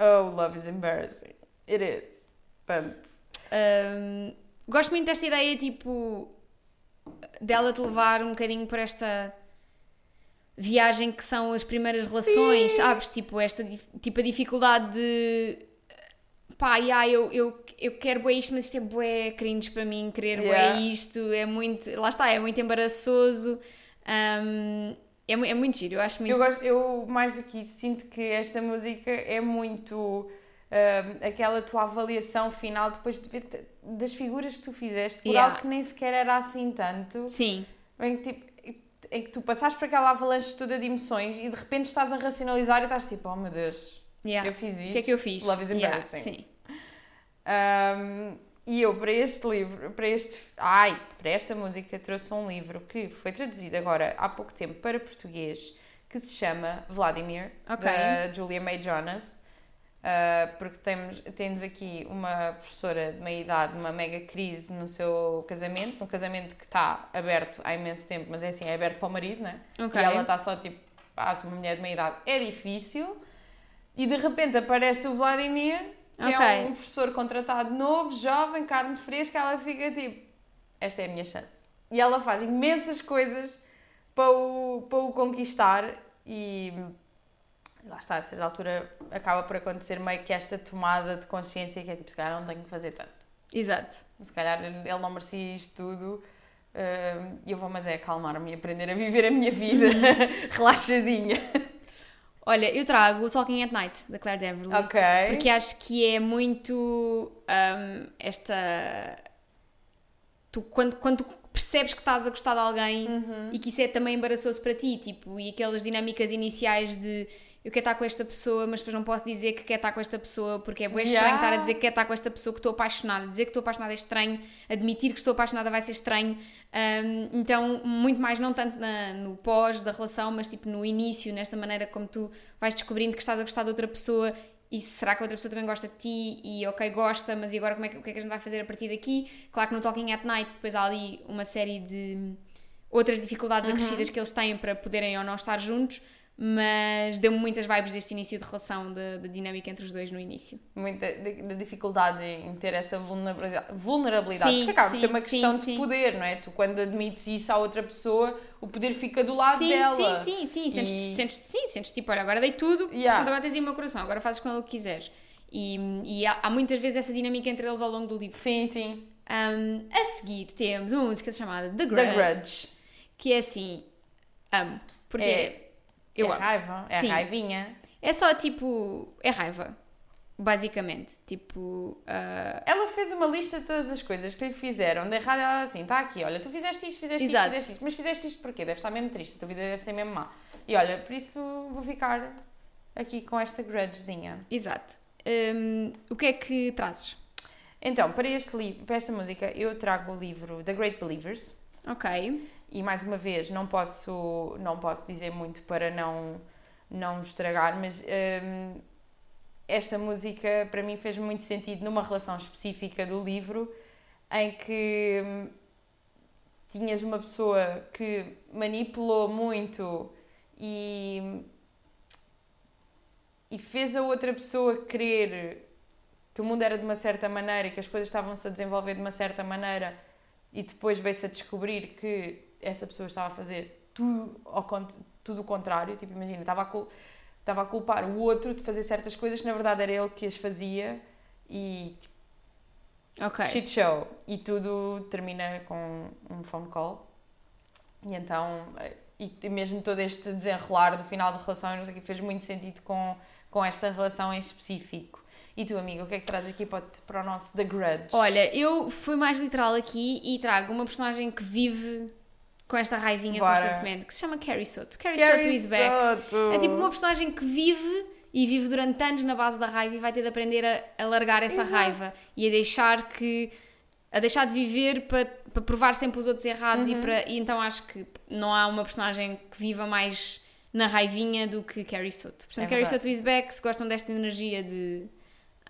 Oh, love is embarrassing. It is. Tanto. Um, gosto muito desta ideia, tipo, dela te levar um bocadinho para esta viagem que são as primeiras relações, sabes? Tipo, esta tipo, a dificuldade de pá, yeah, eu, eu, eu quero bué isto, mas isto é bué cringe para mim, querer Yeah. bué isto, é muito, lá está, é muito embaraçoso, um, é, é muito giro, eu acho muito... Eu, gosto, eu, mais do que isso, sinto que esta música é muito ahm, aquela tua avaliação final depois de ver das figuras que tu fizeste por Yeah. algo que nem sequer era assim tanto. Sim, em que, tipo, em que tu passaste por aquela avalanche toda de emoções e de repente estás a racionalizar e estás tipo, oh meu Deus, yeah. eu fiz isto. O que é que eu fiz? Love is Yeah, embarrassing. sim. Um, e eu, para este livro, para este. Ai, para esta música, trouxe um livro que foi traduzido agora há pouco tempo para português, que se chama Vladimir, Ok. da Julia May Jonas. Uh, porque temos, temos aqui uma professora de meia idade, uma mega crise no seu casamento, um casamento que está aberto há imenso tempo, mas é assim, é aberto para o marido, né? Ok. E ela está só tipo, ah, uma mulher de meia idade é difícil. E de repente aparece o Vladimir, que Ok. é um professor contratado novo, jovem, carne fresca, ela fica tipo, esta é a minha chance. E ela faz imensas coisas para o, para o conquistar e lá está, a certa altura acaba por acontecer meio que esta tomada de consciência que é tipo, se calhar não tenho que fazer tanto. Exato. Se calhar ele não merecia isto tudo. hum, E eu vou, mas é acalmar-me e aprender a viver a minha vida (laughs) relaxadinha. Olha, eu trago o Talking at Night, da Claire Deverly. Ok. Porque acho que é muito hum, esta. Tu, quando, quando percebes que estás a gostar de alguém Uhum. e que isso é também embaraçoso para ti, tipo, e aquelas dinâmicas iniciais de eu quero estar com esta pessoa, mas depois não posso dizer que quero estar com esta pessoa porque é bem estranho Yeah. estar a dizer que quero estar com esta pessoa que estou apaixonada. Dizer que estou apaixonada é estranho, admitir que estou apaixonada vai ser estranho. Hum, então, muito mais não tanto na- no pós da relação, mas tipo no início, nesta maneira como tu vais descobrindo que estás a gostar de outra pessoa e será que a outra pessoa também gosta de ti e ok, gosta, mas e agora como é que, o que é que a gente vai fazer a partir daqui? Claro que no Talking at Night depois há ali uma série de outras dificuldades acrescidas que eles têm para poderem ou não estar juntos, mas deu-me muitas vibes deste início de relação, da da dinâmica entre os dois no início. Muita de dificuldade em ter essa vulnerabilidade, vulnerabilidade Sim, porque acaba por sim, ser uma sim, questão sim. de poder, não é? Tu quando admites isso à outra pessoa, o poder fica do lado sim, dela. sim, sim, sim, sentes, E- sentes, sim, sentes tipo, olha, agora dei tudo, Yeah. portanto agora tens aí o meu coração, agora fazes com ele o que quiseres. E, e há, há muitas vezes essa dinâmica entre eles ao longo do livro. Sim, sim. Um, a seguir temos uma música chamada The Grudge, The Grudge. que é assim, amo, porque É- eu é amo. raiva, é Sim. raivinha. É só tipo, é raiva. Basicamente, tipo. Uh... Ela fez uma lista de todas as coisas que lhe fizeram de errado. Ela assim, está aqui, olha, tu fizeste isto, fizeste Exato. isto, fizeste isto, mas fizeste isto porquê? Deve estar mesmo triste, a tua vida deve ser mesmo má. E olha, por isso vou ficar aqui com esta grudgezinha. Exato. Um, o que é que trazes? Então, para, este para esta música, eu trago o livro The Great Believers. Ok. E mais uma vez, não posso, não posso dizer muito para não, não estragar, mas. Um, esta música para mim fez muito sentido numa relação específica do livro em que hum, tinhas uma pessoa que manipulou muito e, e fez a outra pessoa crer que o mundo era de uma certa maneira e que as coisas estavam-se a desenvolver de uma certa maneira e depois veio-se a descobrir que essa pessoa estava a fazer tudo, ao, tudo o contrário. Tipo, imagina, estava a estava a culpar o outro de fazer certas coisas que na verdade era ele que as fazia e tipo, okay. shit show. E tudo termina com um phone call. E então, e mesmo todo este desenrolar do final da relação, não sei que, fez muito sentido com, com esta relação em específico. E tu, amigo, o que é que trazes aqui para, para o nosso The Grudge? Olha, eu fui mais literal aqui e trago uma personagem que vive com esta raivinha Bora. constantemente, que se chama Carrie Soto. Carrie, Carrie Soto is back. Soto. É tipo uma personagem que vive e vive durante anos na base da raiva e vai ter de aprender a, a largar essa Exato. raiva e a deixar que a deixar de viver para, para provar sempre os outros errados uhum. e, para, e então acho que não há uma personagem que viva mais na raivinha do que Carrie Soto. Portanto, é Carrie Soto is back, se gostam desta energia de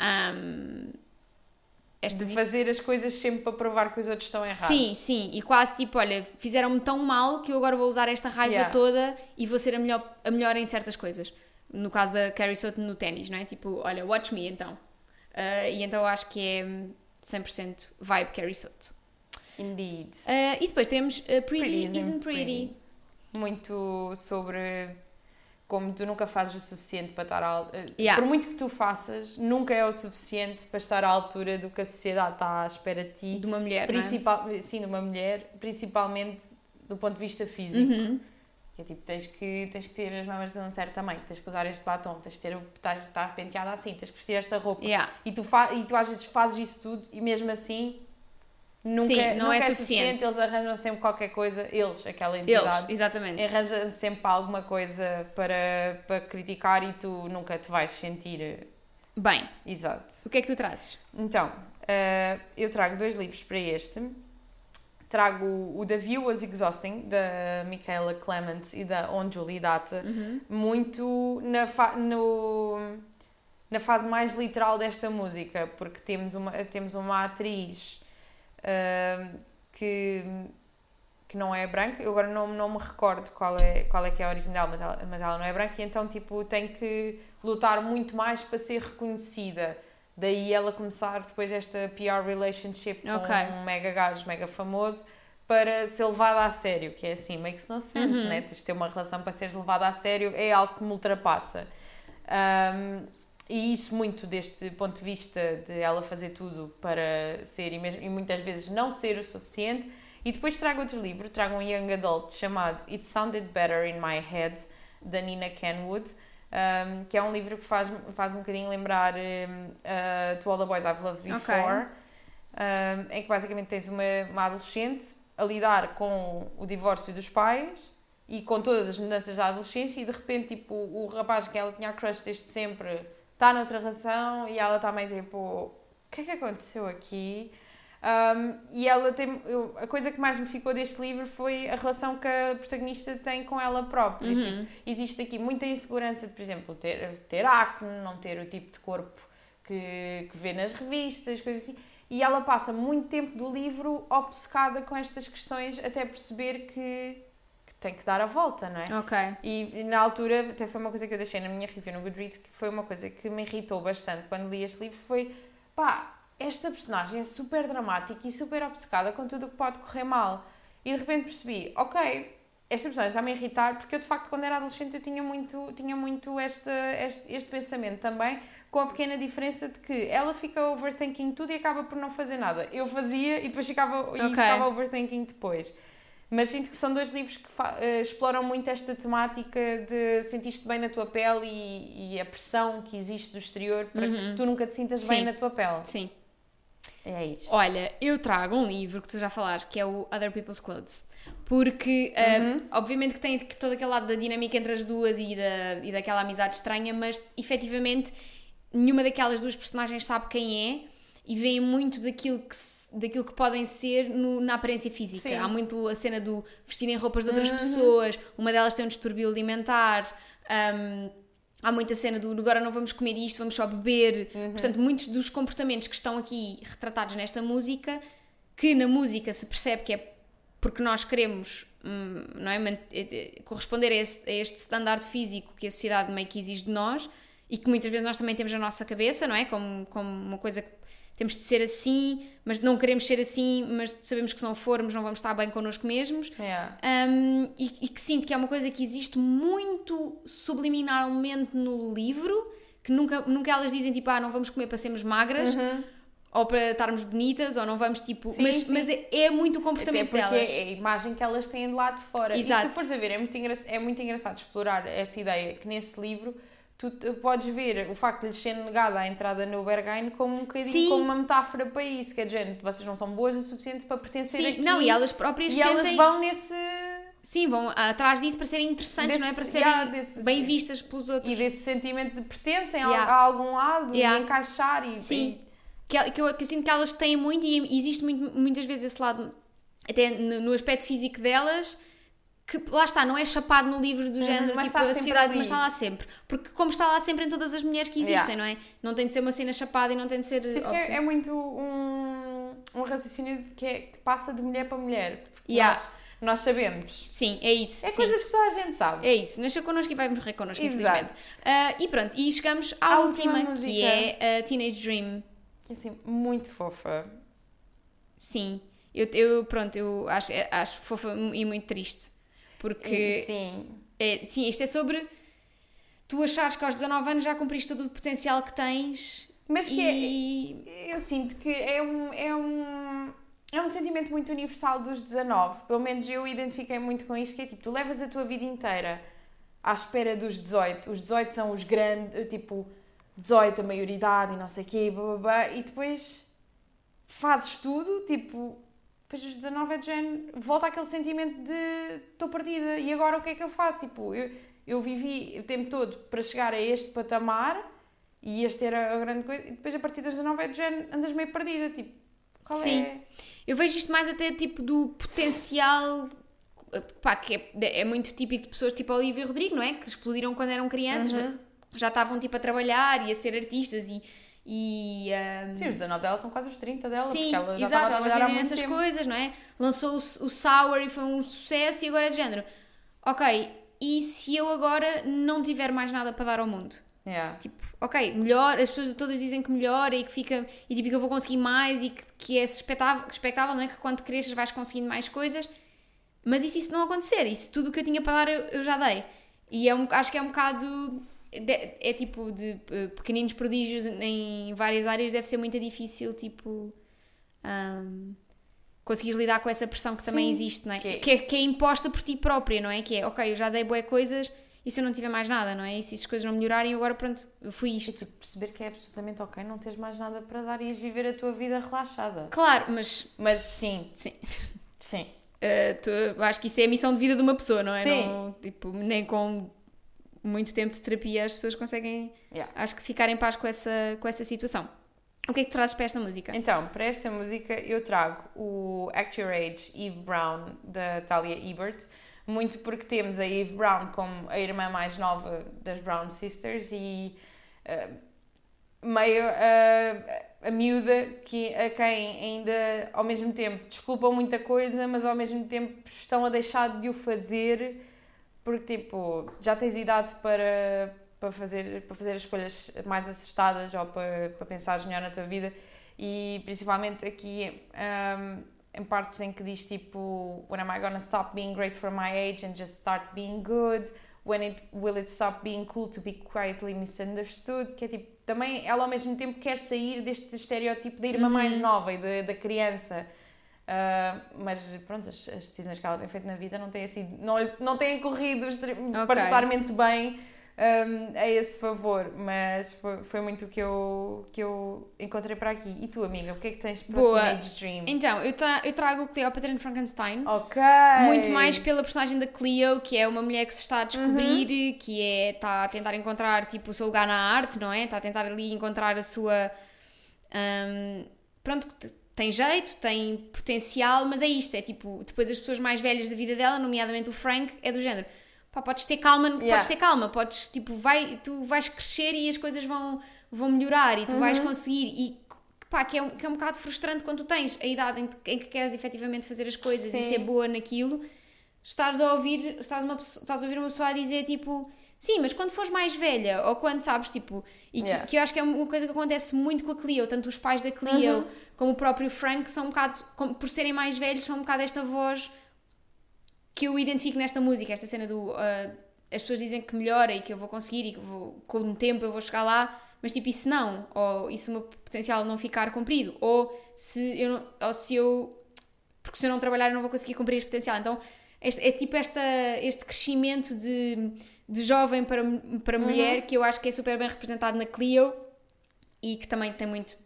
um, esta de fazer as coisas sempre para provar que os outros estão errados. Sim, sim, e quase tipo, olha, fizeram-me tão mal que eu agora vou usar esta raiva yeah. toda e vou ser a melhor, a melhor em certas coisas. No caso da Carrie Soto no ténis, não é? Tipo, olha, watch me então. Uh, e então acho que é 100% vibe Carrie Soto. Indeed. Uh, e depois temos uh, Pretty, pretty Isn't, isn't pretty. pretty. Muito sobre como tu nunca fazes o suficiente para estar à eh, yeah. por muito que tu faças, nunca é o suficiente para estar à altura do que a sociedade está à espera de ti. De uma mulher, principal, é? Sim, de uma mulher, principalmente do ponto de vista físico. Uhum. Que é tipo, tens que, tens que ter as mamas de um certo tamanho, tens que usar este batom, tens que ter, estar, estar penteada assim, tens que vestir esta roupa. Yeah. E, tu e tu às vezes fazes isso tudo e mesmo assim Nunca, Sim, não nunca é, é suficiente. suficiente. Eles arranjam sempre qualquer coisa, eles, aquela entidade. Eles, exatamente. Arranjam sempre alguma coisa para, para criticar e tu nunca te vais sentir bem. Exato. O que é que tu trazes? Então, uh, eu trago dois livros para este. Trago o The View Was Exhausting, da Michaela Clements e da Onjuli Data, uhum. muito na, fa no, na fase mais literal desta música, porque temos uma, temos uma atriz que, que não é branca. Eu agora não, não me recordo qual é, qual é que é a origem dela, mas ela, mas ela não é branca e então tipo, tem que lutar muito mais para ser reconhecida. Daí ela começar depois esta PR relationship com okay. um mega gajo, mega famoso, para ser levada a sério, que é assim, makes no sense, uhum. né? Tens de ter uma relação para seres levada a sério, é algo que me ultrapassa. Um, e isso muito deste ponto de vista de ela fazer tudo para ser e, mesmo, e muitas vezes não ser o suficiente. E depois trago outro livro, trago um young adult chamado It Sounded Better in My Head, da Nina Kenwood, um, que é um livro que faz, faz um bocadinho lembrar um, uh, To All the Boys I've Loved Before, okay. um, em que basicamente tens uma, uma adolescente a lidar com o divórcio dos pais e com todas as mudanças da adolescência e de repente tipo, o rapaz que ela tinha crush desde sempre está noutra relação e ela está meio tipo: o que é que aconteceu aqui? Um, e ela tem. Eu, a coisa que mais me ficou deste livro foi a relação que a protagonista tem com ela própria. Uhum. Tipo, existe aqui muita insegurança de, por exemplo, ter, ter acne, não ter o tipo de corpo que, que vê nas revistas, coisas assim. E ela passa muito tempo do livro obcecada com estas questões até perceber que tem que dar a volta, não é? Ok. E, na altura, até foi uma coisa que eu deixei na minha review no Goodreads, que foi uma coisa que me irritou bastante quando li este livro, foi, pá, esta personagem é super dramática e super obcecada com tudo o que pode correr mal. E de repente percebi, ok, esta personagem está-me a irritar, porque eu de facto quando era adolescente eu tinha muito, tinha muito este, este, este pensamento também, com a pequena diferença de que ela fica overthinking tudo e acaba por não fazer nada. Eu fazia e depois ficava, okay. e ficava overthinking depois. Mas sinto que são dois livros que uh, exploram muito esta temática de sentir-te bem na tua pele e, e, a pressão que existe do exterior para uhum. que tu nunca te sintas Sim. bem na tua pele. Sim. É isso. Olha, eu trago um livro que tu já falaste, que é o Other People's Clothes. Porque, uh, uhum. obviamente, que tem todo aquele lado da dinâmica entre as duas e, da, e daquela amizade estranha, mas efetivamente nenhuma daquelas duas personagens sabe quem é e veem muito daquilo que, daquilo que podem ser no, na aparência física. Sim. Há muito a cena do vestirem roupas de outras uhum. pessoas, uma delas tem um distúrbio alimentar. Um, há muita cena do agora não vamos comer isto, vamos só beber. Uhum. Portanto, muitos dos comportamentos que estão aqui retratados nesta música, que na música se percebe que é porque nós queremos hum, não é, eh, eh, corresponder a, esse, a este standard físico que a sociedade meio que exige de nós e que muitas vezes nós também temos na nossa cabeça, não é? Como, como uma coisa que temos de ser assim, mas não queremos ser assim, mas sabemos que se não formos não vamos estar bem connosco mesmos. Yeah. Um, e, e, que sinto que é uma coisa que existe muito subliminalmente no livro, que nunca, nunca elas dizem tipo, ah, não vamos comer para sermos magras. Uhum. Ou para estarmos bonitas, ou não vamos tipo. Sim, mas, sim. mas é, é, muito o comportamento Até porque delas. É a imagem que elas têm de lá de fora. Exato. E se tu fores a ver, é muito, é muito engraçado explorar essa ideia que nesse livro tu podes ver o facto de lhes ser negada a entrada no Berghain como um bocadinho Sim. como uma metáfora para isso, que é de vocês não são boas o suficiente para pertencer Sim, aqui. não, e elas próprias e sentem... elas vão nesse... Sim, vão atrás disso para serem interessantes, desse, não é? Para serem yeah, desse, bem vistas pelos outros. E desse sentimento de pertencem yeah. a, a, algum lado yeah. e encaixar e... Sim, e... Que, que, eu, que eu sinto que elas têm muito e existe muito, muitas vezes esse lado, até no, no aspecto físico delas, que lá está, não é chapado no livro do uhum, género, mas tipo, está a sociedade, mas está lá sempre. Porque como está lá sempre em todas as mulheres que existem, yeah. não é? Não tem de ser uma cena chapada e não tem de ser. Sim, é, é, muito um, um raciocínio que, é, que passa de mulher para mulher. Yeah. Nós, nós sabemos. Sim, é isso. É sim. coisas que só a gente sabe. É isso. Nasceu connosco e vai morrer connosco, Exato. Uh, e pronto, e chegamos à a última, última que é a Teenage Dream. Que é assim, muito fofa. Sim. Eu, eu pronto, eu acho, acho fofa e muito triste. Porque. Sim. É, sim, isto é sobre tu achares que aos 19 anos já cumpriste todo o potencial que tens. Mas que e... é, eu sinto que é um, é um. É um sentimento muito universal dos 19. Pelo menos eu identifiquei muito com isto, que é tipo, tu levas a tua vida inteira à espera dos 18. Os 18 são os grandes, tipo, 18 a maioridade e não sei o quê, blá, blá, blá, e depois fazes tudo, tipo, depois dos 19 é de género, volta aquele sentimento de estou perdida e agora o que é que eu faço? Tipo, eu, eu vivi o tempo todo para chegar a este patamar e este era a grande coisa, e depois a partir dos 19 é de género, andas meio perdida, tipo, qual Sim. é? Eu vejo isto mais até tipo do potencial pá, que é, é, muito típico de pessoas tipo Olivia Rodrigo, não é? Que explodiram quando eram crianças, uhum. já estavam tipo a trabalhar e a ser artistas e e, um... Sim, os 19 dela são quase os 30 dela, Sim, porque ela já exato, estava a ela essas tempo. coisas, não é? Lançou o, o Sour e foi um sucesso e agora é de género. Ok, e se eu agora não tiver mais nada para dar ao mundo? Yeah. Tipo, ok, melhor, as pessoas todas dizem que melhora e que fica, e tipo, que eu vou conseguir mais e que, que é expectável, expectável, não é? Que quando cresces vais conseguindo mais coisas, mas e se isso não acontecer? E se tudo o que eu tinha para dar eu, eu já dei? E é um, acho que é um bocado é tipo de uh, pequeninos prodígios em várias áreas deve ser muito difícil tipo um, conseguires lidar com essa pressão que Sim, também existe não é? Que, é... Que, é, que é imposta por ti própria não é? Que é ok eu já dei boas coisas e se eu não tiver mais nada não é? E se as coisas não melhorarem agora pronto eu fui isto. e tu perceber que é absolutamente ok não teres mais nada para dar e viver a tua vida relaxada. Claro mas mas sim. Sim. Sim. Uh, tu, acho que isso é a missão de vida de uma pessoa não é? Sim. Não, tipo nem com muito tempo de terapia as pessoas conseguem, yeah. acho que, ficar em paz com essa, com essa situação. O que é que tu trazes para esta música? Então, para esta música eu trago o Act Your Age Eve Brown, da Talia Ebert, muito porque temos a Eve Brown como a irmã mais nova das Brown Sisters e uh, meio uh, a miúda que, a quem ainda ao mesmo tempo desculpam muita coisa, mas ao mesmo tempo estão a deixar de o fazer porque tipo, já tens idade para, para, fazer, para fazer as escolhas mais acertadas ou para, para pensares melhor na tua vida e principalmente aqui um, em partes em que diz tipo When am I gonna stop being great for my age and just start being good? When it, will it stop being cool to be quietly misunderstood? Que é tipo, também ela ao mesmo tempo quer sair deste estereótipo da irmã uhum. mais nova e da criança Uh, mas pronto, as, as, decisões que ela tem feito na vida não têm, sido, não, não têm corrido okay. particularmente bem um, a esse favor, mas foi, foi, muito o que eu, que eu encontrei para aqui. E tu, amiga, o que é que tens para Boa. Teenage Dream? Então, eu, eu trago Cleopatra and Frankenstein. Ok! Muito mais pela personagem da Cleo, que é uma mulher que se está a descobrir, uhum. que é, está a tentar encontrar tipo, o seu lugar na arte, não é? Está a tentar ali encontrar a sua. Um, pronto, tem jeito, tem potencial, mas é isto, é tipo, depois as pessoas mais velhas da vida dela, nomeadamente o Frank, é do género, pá, podes ter calma, yeah. podes ter calma, podes, tipo, vai, tu vais crescer e as coisas vão, vão melhorar e tu uhum. vais conseguir e pá, que é, que é um bocado frustrante quando tu tens a idade em, em que queres efetivamente fazer as coisas Sim. e ser boa naquilo, estás a ouvir, estás, uma, estás a ouvir uma pessoa a dizer, tipo, sim, mas quando fores mais velha, ou quando, sabes, tipo, e yeah. que, que, eu acho que é uma coisa que acontece muito com a Cleo, tanto os pais da Cleo... Uhum como o próprio Frank, são um bocado, como, por serem mais velhos, são um bocado esta voz que eu identifico nesta música, esta cena do. Uh, as pessoas dizem que melhora e que eu vou conseguir e que vou, com o tempo eu vou chegar lá, mas tipo, isso não, ou isso o meu potencial não ficar cumprido, ou se eu, ou se eu porque se eu não trabalhar eu não vou conseguir cumprir este potencial. Então este, é tipo esta, este crescimento de, de jovem para, para mulher uhum. que eu acho que é super bem representado na Clio e que também tem muito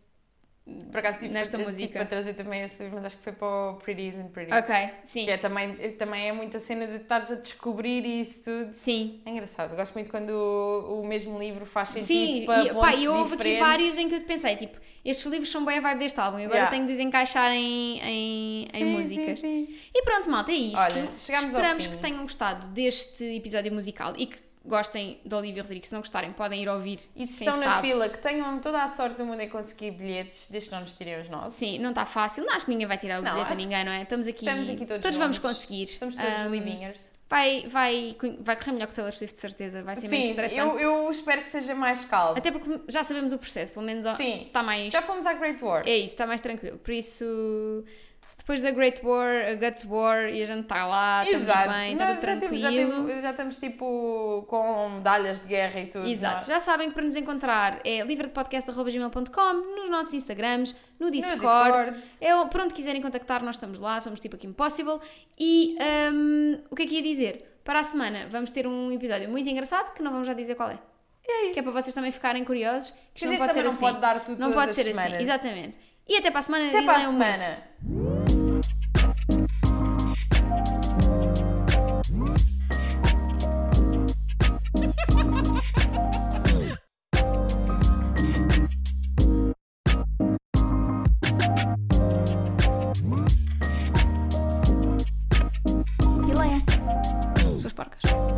por acaso tive, nesta tive, música. Tive para trazer também esse livro, mas acho que foi para o Pretty Isn't Pretty. Ok, sim. Que é também, também é muita cena de estares a descobrir isso tudo. Sim. É engraçado. Gosto muito quando o, o mesmo livro faz sentido sim, para e, pá, e houve aqui vários em que eu pensei, tipo, estes livros são bem a vibe deste álbum e agora yeah. tenho de os encaixar em, em, sim, em músicas. Sim, sim. E pronto, malta, é isto. Olha, Esperamos que tenham gostado deste episódio musical e que gostem de Olivia Rodrigo. Se não gostarem, podem ir ouvir. E se estão na fila, que tenham toda a sorte do mundo em conseguir bilhetes, desde que não nos tirem os nossos. Sim, não está fácil. Não, acho que ninguém vai tirar o não, bilhete a ninguém, não é? Estamos aqui. Estamos aqui todos. Todos vamos conseguir. Estamos todos um, livingers. Vai, vai, vai correr melhor que o Taylor Swift, de certeza. Vai ser Sim, menos estressante. Eu, eu espero que seja mais calmo. Até porque já sabemos o processo, pelo menos Sim, está mais. Já fomos à Great War. É isso, está mais tranquilo. Por isso depois da Great War, a Guts War, e a gente está lá, estamos Exato. bem, está tudo tranquilo. Já, temos, já, estamos tipo com medalhas de guerra e tudo. Exato, já sabem que para nos encontrar é livredepodcast.gmail.com, nos nossos Instagrams, no Discord, no Discord. É, por onde quiserem contactar, nós estamos lá, somos tipo aqui Impossible. E um, o que é que ia dizer? Para a semana vamos ter um episódio muito engraçado que não vamos já dizer qual é. É isso. Que é para vocês também ficarem curiosos. Que, que não pode ser não assim. Não pode dar tudo Não pode ser assim, exatamente. E até para a semana. Até para a semana. Muito. Parques.